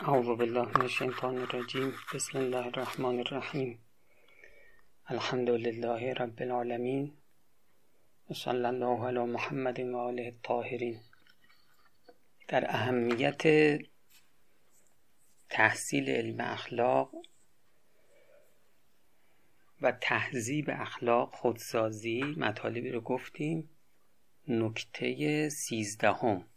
اعوذ بالله من الشیطان الرجیم بسم الله الرحمن الرحیم الحمد لله رب العالمین صلی الله علی محمد و آله الطاهرین. در اهمیت تحصیل علم اخلاق و تهذیب اخلاق خودسازی مطالبی رو گفتیم. نکته سیزدهم.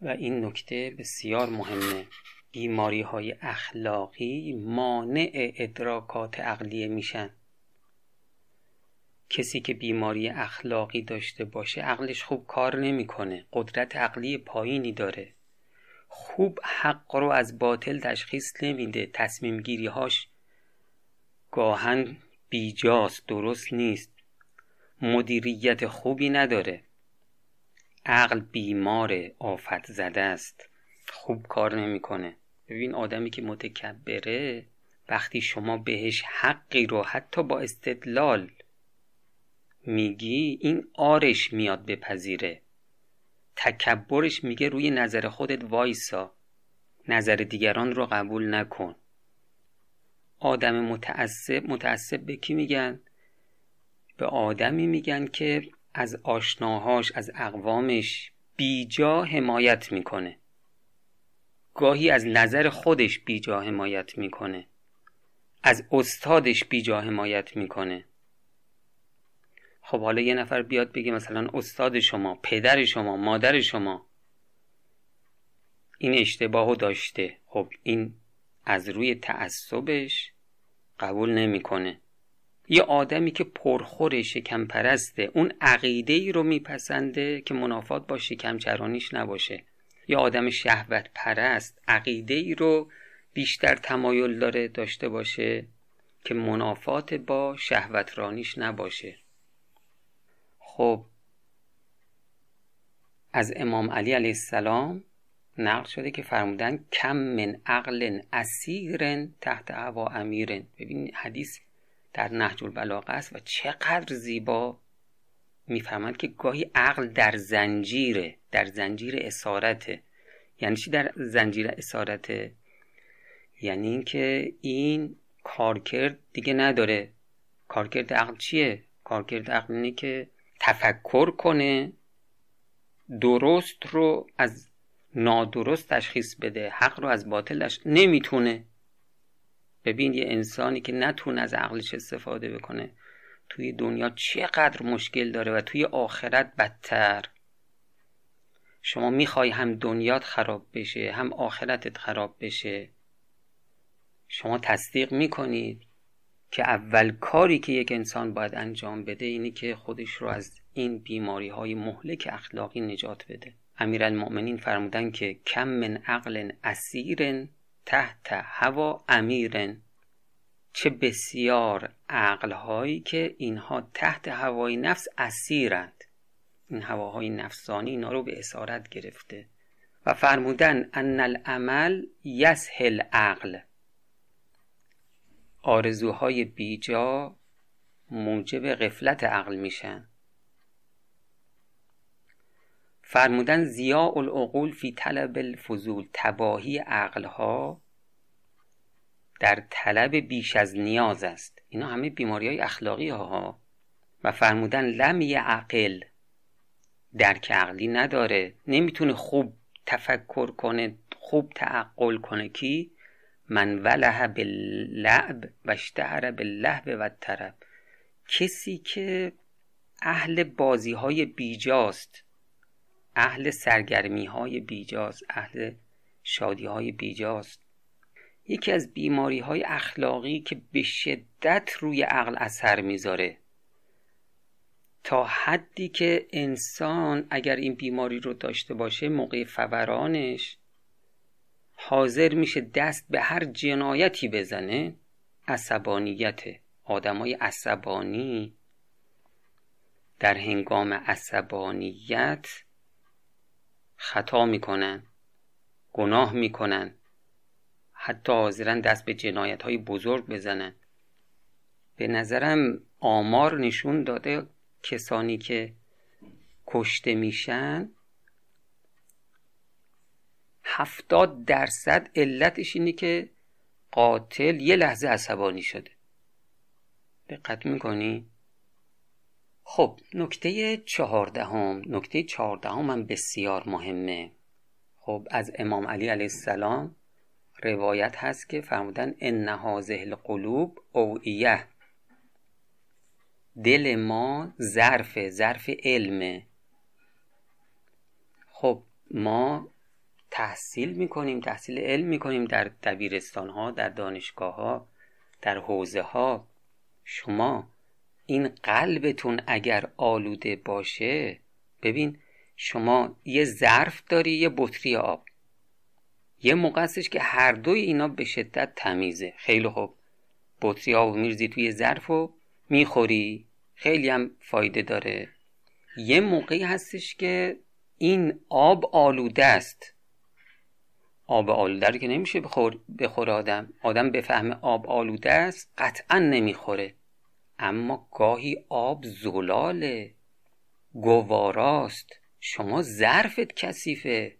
و این نکته بسیار مهمه. بیماری های اخلاقی مانع ادراکات عقلیه میشن. کسی که بیماری اخلاقی داشته باشه عقلش خوب کار نمی‌کنه. قدرت عقلی پایینی داره. خوب حق رو از باطل تشخیص نمیده. تصمیم گیری هاش گاهن بیجاست درست نیست. مدیریت خوبی نداره. عقل بیمار آفت زده است. خوب کار نمی‌کنه. ببین آدمی که متکبره وقتی شما بهش حقی رو حتی با استدلال میگی این آرش میاد بپذیره. تکبرش میگه روی نظر خودت وایسا. نظر دیگران رو قبول نکن. آدم متعصب متعصب به کی میگن؟ به آدمی میگن که از آشناهاش از اقوامش بیجا حمایت می‌کنه. گاهی از نظر خودش بیجا حمایت می‌کنه. از استادش بیجا حمایت می‌کنه. خب حالا یه نفر بیاد بگه مثلا استاد شما پدر شما مادر شما. این اشتباهو داشته. خب این از روی تعصبش قبول نمی‌کنه. یه آدمی که پرخور شکم پرسته اون عقیده ای رو میپسنده که منافات با شکم چرانیش نباشه. یه آدم شهوت پرست عقیده ای رو بیشتر تمایل داره داشته باشه که منافات با شهوت رانیش نباشه. خب از امام علی علیه السلام نقل شده که فرمودن کم من عقل اسیرن تحت هوا امیرن. ببین حدیث در نهج البلاغه است و چقدر زیبا می‌فهمد که گاهی عقل در زنجیره در زنجیر اسارته یعنی چی در زنجیر اسارته یعنی اینکه این کارکرد دیگه نداره. کارکرد عقل چیه؟ کارکرد عقل اینه که تفکر کنه درست رو از نادرست تشخیص بده حق رو از باطلش نمی‌تونه. ببین یه انسانی که نتونه از عقلش استفاده بکنه توی دنیا چقدر مشکل داره و توی آخرت بدتر. شما می‌خوای هم دنیات خراب بشه هم آخرتت خراب بشه. شما تصدیق می‌کنید که اول کاری که یک انسان باید انجام بده اینی که خودش رو از این بیماری های مهلک اخلاقی نجات بده. امیرالمؤمنین فرمودن که کم من عقل اسیرن تحت هوا امیرن. چه بسیار عقلهایی که اینها تحت هوای نفس اسیرند. این هواهای نفسانی اینا رو به اسارت گرفته. و فرمودن ان العمل یسهل عقل آرزوهای بیجا موجب غفلت عقل میشن. فرمودن زیاء العقول فی طلب الفضول تباهی عقلها در طلب بیش از نیاز است. اینا همه بیماری های اخلاقی ها و فرمودن لم عقل درک عقلی نداره. نمی‌تونه خوب تفکر کنه خوب تعقل کنه. کی؟ من وله باللعب و اشتهر باللهب و طرب کسی که اهل بازی های بیجاست. اهل سرگرمی های بیجاست اهل شادی های بیجاست یکی از بیماری های اخلاقی که به شدت روی عقل اثر می‌ذاره. تا حدی که انسان اگر این بیماری رو داشته باشه موقع فورانش حاضر میشه دست به هر جنایتی بزنه عصبانیت. آدمای عصبانی در هنگام عصبانیت خطا می‌کنن گناه می‌کنن حتی حاضرن دست به جنایت های بزرگ بزنن به نظرم آمار نشون داده کسانی که کشته میشن هفتاد درصد علتش اینه که قاتل یه لحظه عصبانی شده دقت می‌کنی؟ خب نکته چهاردهم نکته چهاردهم هم بسیار مهمه. خب از امام علی علیه السلام روایت هست که فرمودن ان هذه القلوب اوعیه دل ما ظرف ظرف علمه. خب ما تحصیل می‌کنیم تحصیل علم می‌کنیم در دبیرستان ها در دانشگاه ها در حوزه ها شما این قلبتون اگر آلوده باشه ببین شما یه ظرف داری یه بطری آب. یه موقع هستش که هر دوی اینا به شدت تمیزه. خیلی خوب. بطری آب میرزی توی ظرف و می‌خوری. خیلی هم فایده داره. یه موقعی هستش که این آب آلوده است. آب آلوده رو که نمیشه بخور بخوره آدم. آدم بفهمه آب آلوده است قطعا نمی‌خوره. اما گاهی آب زلاله. گواراست. شما ظرفت کثیفه.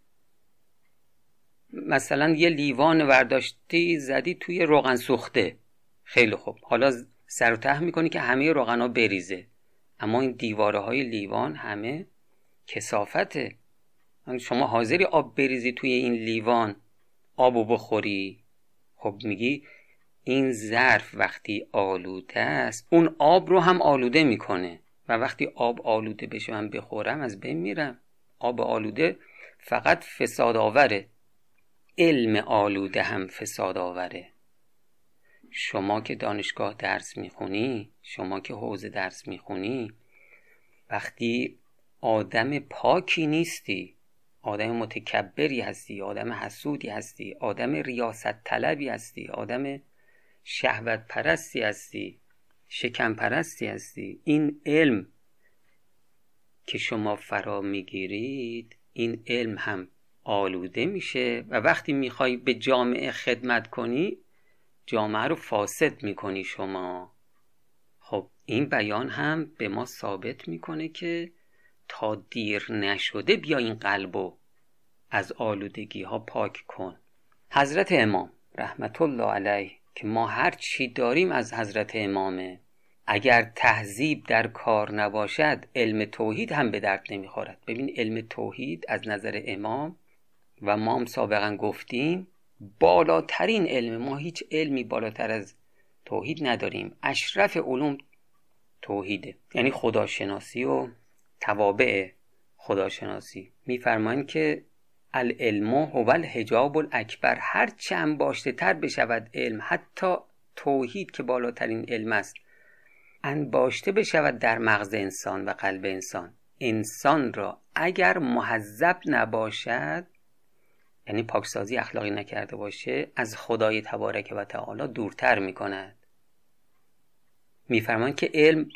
مثلا یه لیوان ورداشتی زدی توی روغن سوخته. خیلی خوب. حالا سر و ته می‌کنی که همه روغن ها بریزه. اما این دیواره های لیوان همه کسافته شما حاضری آب بریزی توی این لیوان. آبو بخوری. خب میگی این ظرف وقتی آلوده است اون آب رو هم آلوده می‌کنه. و وقتی آب آلوده بشه من بخورم از بین میرم. آب آلوده فقط فساد آوره علم آلوده هم فساد آوره شما که دانشگاه درس می‌خونی شما که حوزه درس می‌خونی وقتی آدم پاکی نیستی آدم متکبری هستی آدم حسودی هستی آدم ریاست طلبی هستی آدم شهوت پرستی هستی شکم پرستی هستی. این علم که شما فرا می‌گیرید این علم هم آلوده میشه و وقتی می‌خوای به جامعه خدمت کنی جامعه رو فاسد می‌کنی شما. خب این بیان هم به ما ثابت می‌کنه که تا دیر نشده بیا این قلبو از آلودگی ها پاک کن. حضرت امام رحمت الله علیه که ما هر چی داریم از حضرت امامه اگر تهذیب در کار نباشد علم توحید هم به درد نمی‌خورد. ببین علم توحید از نظر امام و ما هم سابقا گفتیم بالاترین علم. ما هیچ علمی بالاتر از توحید نداریم. اشرف علوم توحیده. یعنی خداشناسی و توابع خداشناسی. میفرمایند که العلم هو الحجاب الاکبر. هر چند باشته تر بشود علم حتی توحید که بالاترین علم است انباشته بشود در مغز انسان و قلب انسان. انسان را اگر محذب نباشد یعنی پاکسازی اخلاقی نکرده باشه از خدای تبارک و تعالی دورتر می کند میفرمایند که علم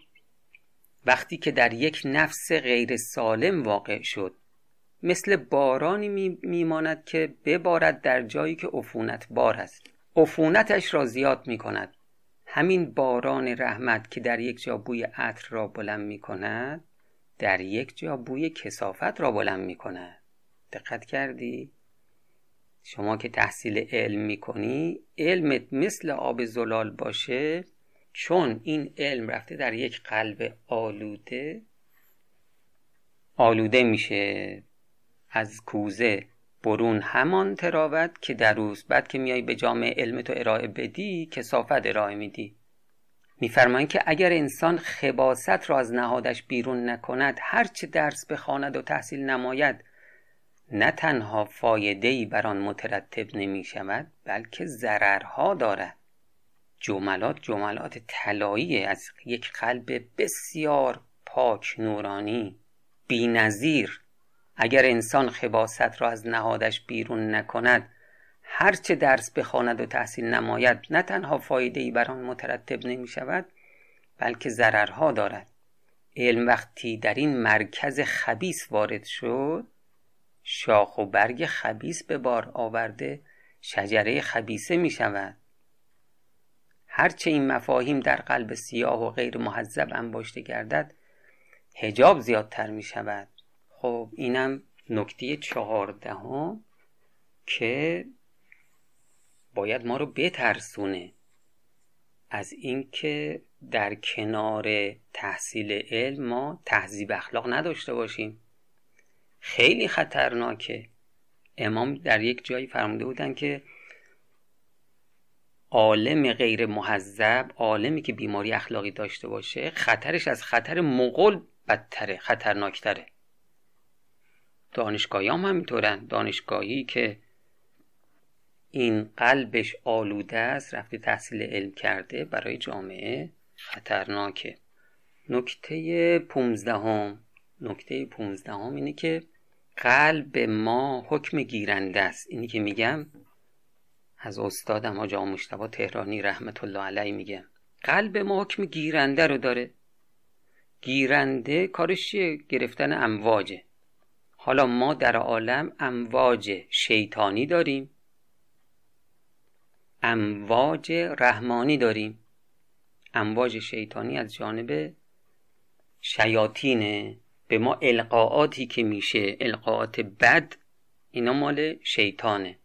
وقتی که در یک نفس غیر سالم واقع شد مثل بارانی میماند که ببارد در جایی که عفونت بار است. عفونتش را زیاد می کند. همین باران رحمت که در یک جا بوی عطر را بلند می کند در یک جا بوی کسافت را بلند می کند. دقت کردی؟ شما که تحصیل علم می کنی علمت مثل آب زلال باشه چون این علم رفته در یک قلب آلوده آلوده میشه. از کوزه برون همان تراوت که در روز بعد که میای به جامعه علم تو ارائه بدی کسافت ارائه میدی. میفرمایند که اگر انسان خباست را از نهادش بیرون نکند هرچه درس بخواند و تحصیل نماید نه تنها فایده بر آن مترتب نمی شود بلکه ضررها دارد. جملات جملات طلایی از یک قلب بسیار پاک نورانی بینظیر اگر انسان خباست را از نهادش بیرون نکند هرچه درس بخواند و تحصیل نماید نه تنها فایده ای بر آن مترتب نمی شود بلکه ضررها دارد. علم وقتی در این مرکز خبیس وارد شد شاخ و برگ خبیس به بار آورده شجره خبیسه می شود هرچه این مفاهیم در قلب سیاه و غیر محذب انباشته گردد هجاب زیادتر می شود خب اینم نکته چهاردهم که باید ما رو بترسونه از اینکه در کنار تحصیل علم ما تهذیب اخلاق نداشته باشیم. خیلی خطرناکه. امام در یک جایی فرموده بودن که عالم غیر محذب عالمی که بیماری اخلاقی داشته باشه خطرش از خطر مغول بدتره خطرناکتره. دانشگاهی هم همینطورن. دانشگاهی که این قلبش آلوده است رفته تحصیل علم کرده برای جامعه. خطرناکه. نکته پونزدهم. نکته پونزدهم اینه که قلب ما حکم گیرنده است. اینی که میگم از استادم حاج مشتبه تهرانی رحمت الله علیه میگم قلب ما حکم گیرنده رو داره. گیرنده کارش چیه؟ گرفتن امواجه. حالا ما در عالم امواج شیطانی داریم. امواج رحمانی داریم. امواج شیطانی از جانب شیاطینه. به ما القاعاتی که میشه القاعات بد اینا مال شیطانه.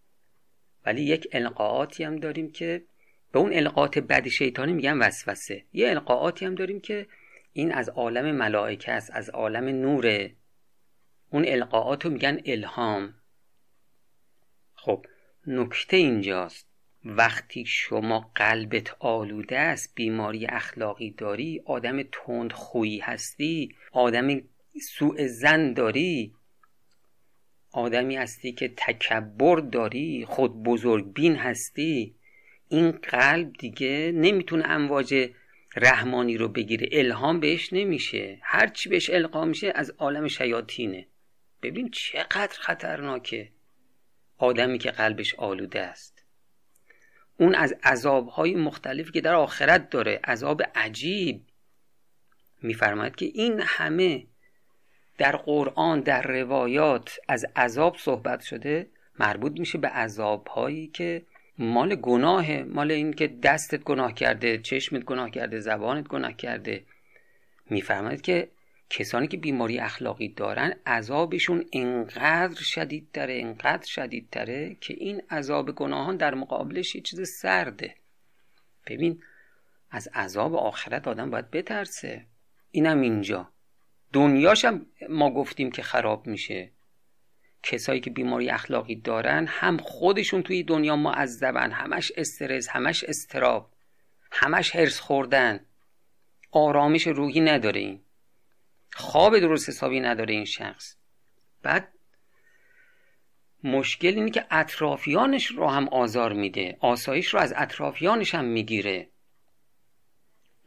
ولی یک القاعاتی هم داریم که به اون القاعات بد شیطانی میگن وسوسه. یه القاعاتی هم داریم که این از عالم ملائکه است از عالم نوره. اون القاعات رو میگن الهام. خب نکته اینجاست. وقتی شما قلبت آلوده است بیماری اخلاقی داری آدم تند خویی هستی آدم سوء زن داری آدمی هستی که تکبر داری خود بزرگ بین هستی این قلب دیگه نمی‌تونه امواج رحمانی رو بگیره. الهام بهش نمیشه. هرچی بهش القا میشه از عالم شیاطینه. ببین چقدر خطرناکه آدمی که قلبش آلوده است. اون از عذابهای مختلفی که در آخرت داره عذاب عجیب. میفرماید که این همه در قرآن در روایات از عذاب صحبت شده مربوط میشه به عذابهایی که مال گناه مال این که دستت گناه کرده چشمت گناه کرده زبانت گناه کرده. میفرماید که کسانی که بیماری اخلاقی دارن عذابشون انقدر شدیدتره انقدر شدیدتره که این عذاب گناهان در مقابلش یه چیز سرده. ببین از عذاب آخرت آدم باید بترسه. اینم اینجا. دنیاش هم ما گفتیم که خراب میشه. کسایی که بیماری اخلاقی دارن هم خودشون توی دنیا معذبن همش استرس همش استراب همش هرس خوردن. آرامش روحی نداره این. خواب درست حسابی نداره این شخص. بعد مشکل اینه که اطرافیانش رو هم آزار میده. آسایش رو از اطرافیانش هم می‌گیره.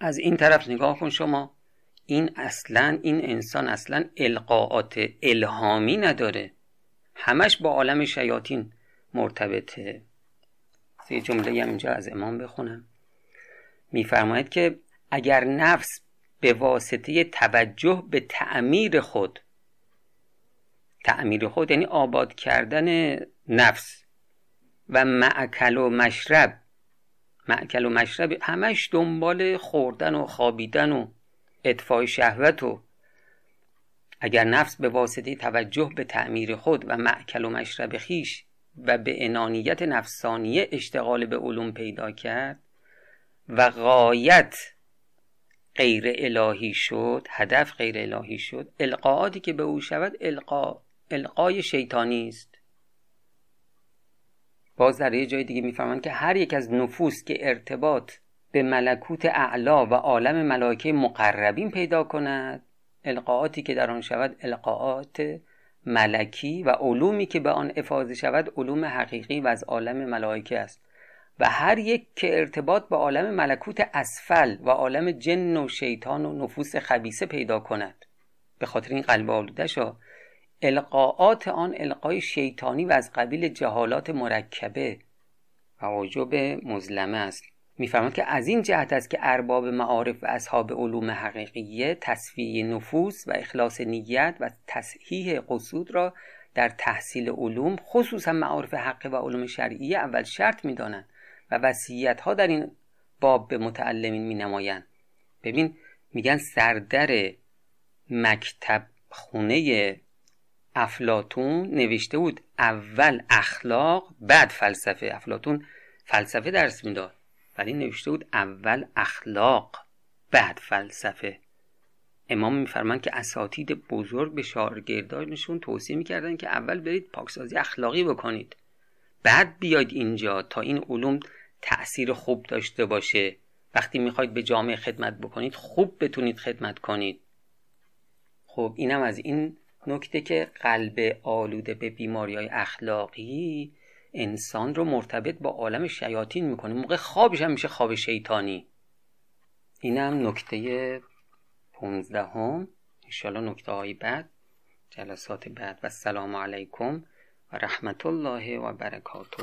از این طرف نگاه کن شما. این اصلا این انسان اصلا القاعات الهامی نداره. همش با عالم شیاطین مرتبطه. یه جمله هم اینجا از امام بخونم. میفرماید که اگر نفس به واسطه توجه به تعمیر خود. تعمیر خود یعنی آباد کردن نفس و معکل و مشرب. معکل و مشرب همش دنبال خوردن و خوابیدن و اطفای شهوت و اگر نفس به واسطه توجه به تعمیر خود و معکل و مشرب خیش و به انانیت نفسانیه اشتغال به علوم پیدا کرد و غایت غیر الهی شد هدف غیر الهی شد القاعاتی که به او شود القا القای شیطانی است. باز در یه جای دیگه می‌فهمن که هر یک از نفوس که ارتباط به ملکوت اعلا و عالم ملائکه مقربین پیدا کند القاعاتی که در آن شود القاعات ملکی و علومی که به آن افاظه شود علوم حقیقی و از عالم ملائکه است. و هر یک که ارتباط به عالم ملکوت اسفل و عالم جن و شیطان و نفوس خبیسه پیدا کند. به خاطر این قلب آلوده شا القاعات آن القای شیطانی و از قبیل جهالات مرکبه. و عجب مظلمه است. میفرماد که از این جهت است که ارباب معارف و اصحاب علوم حقیقیه تصفیه نفوس و اخلاص نیت و تصحیح قصود را در تحصیل علوم خصوصا معارف حق و علوم شرعیه اول شرط می‌دانند. و وسیعت ها در این باب به متعلمین می نمایند ببین میگن سردر مکتب خونه افلاتون نوشته بود اول اخلاق بعد فلسفه. افلاتون فلسفه درس می‌داد ولی نوشته بود اول اخلاق بعد فلسفه. امام میفرمند که اساتید بزرگ به شاگردانشون توصیه می‌کردن که اول برید پاکسازی اخلاقی بکنید بعد بیاید اینجا تا این علوم تأثیر خوب داشته باشه. وقتی می‌خواید به جامعه خدمت بکنید خوب بتونید خدمت کنید. خب اینم از این نکته که قلب آلوده به بیماری های اخلاقی انسان رو مرتبط با عالم شیاطین می‌کنه. موقع خوابش هم میشه خواب شیطانی. اینم نکته پونزدهم. انشالله نکته های بعد جلسات بعد. و السلام علیکم و رحمت الله و برکاته.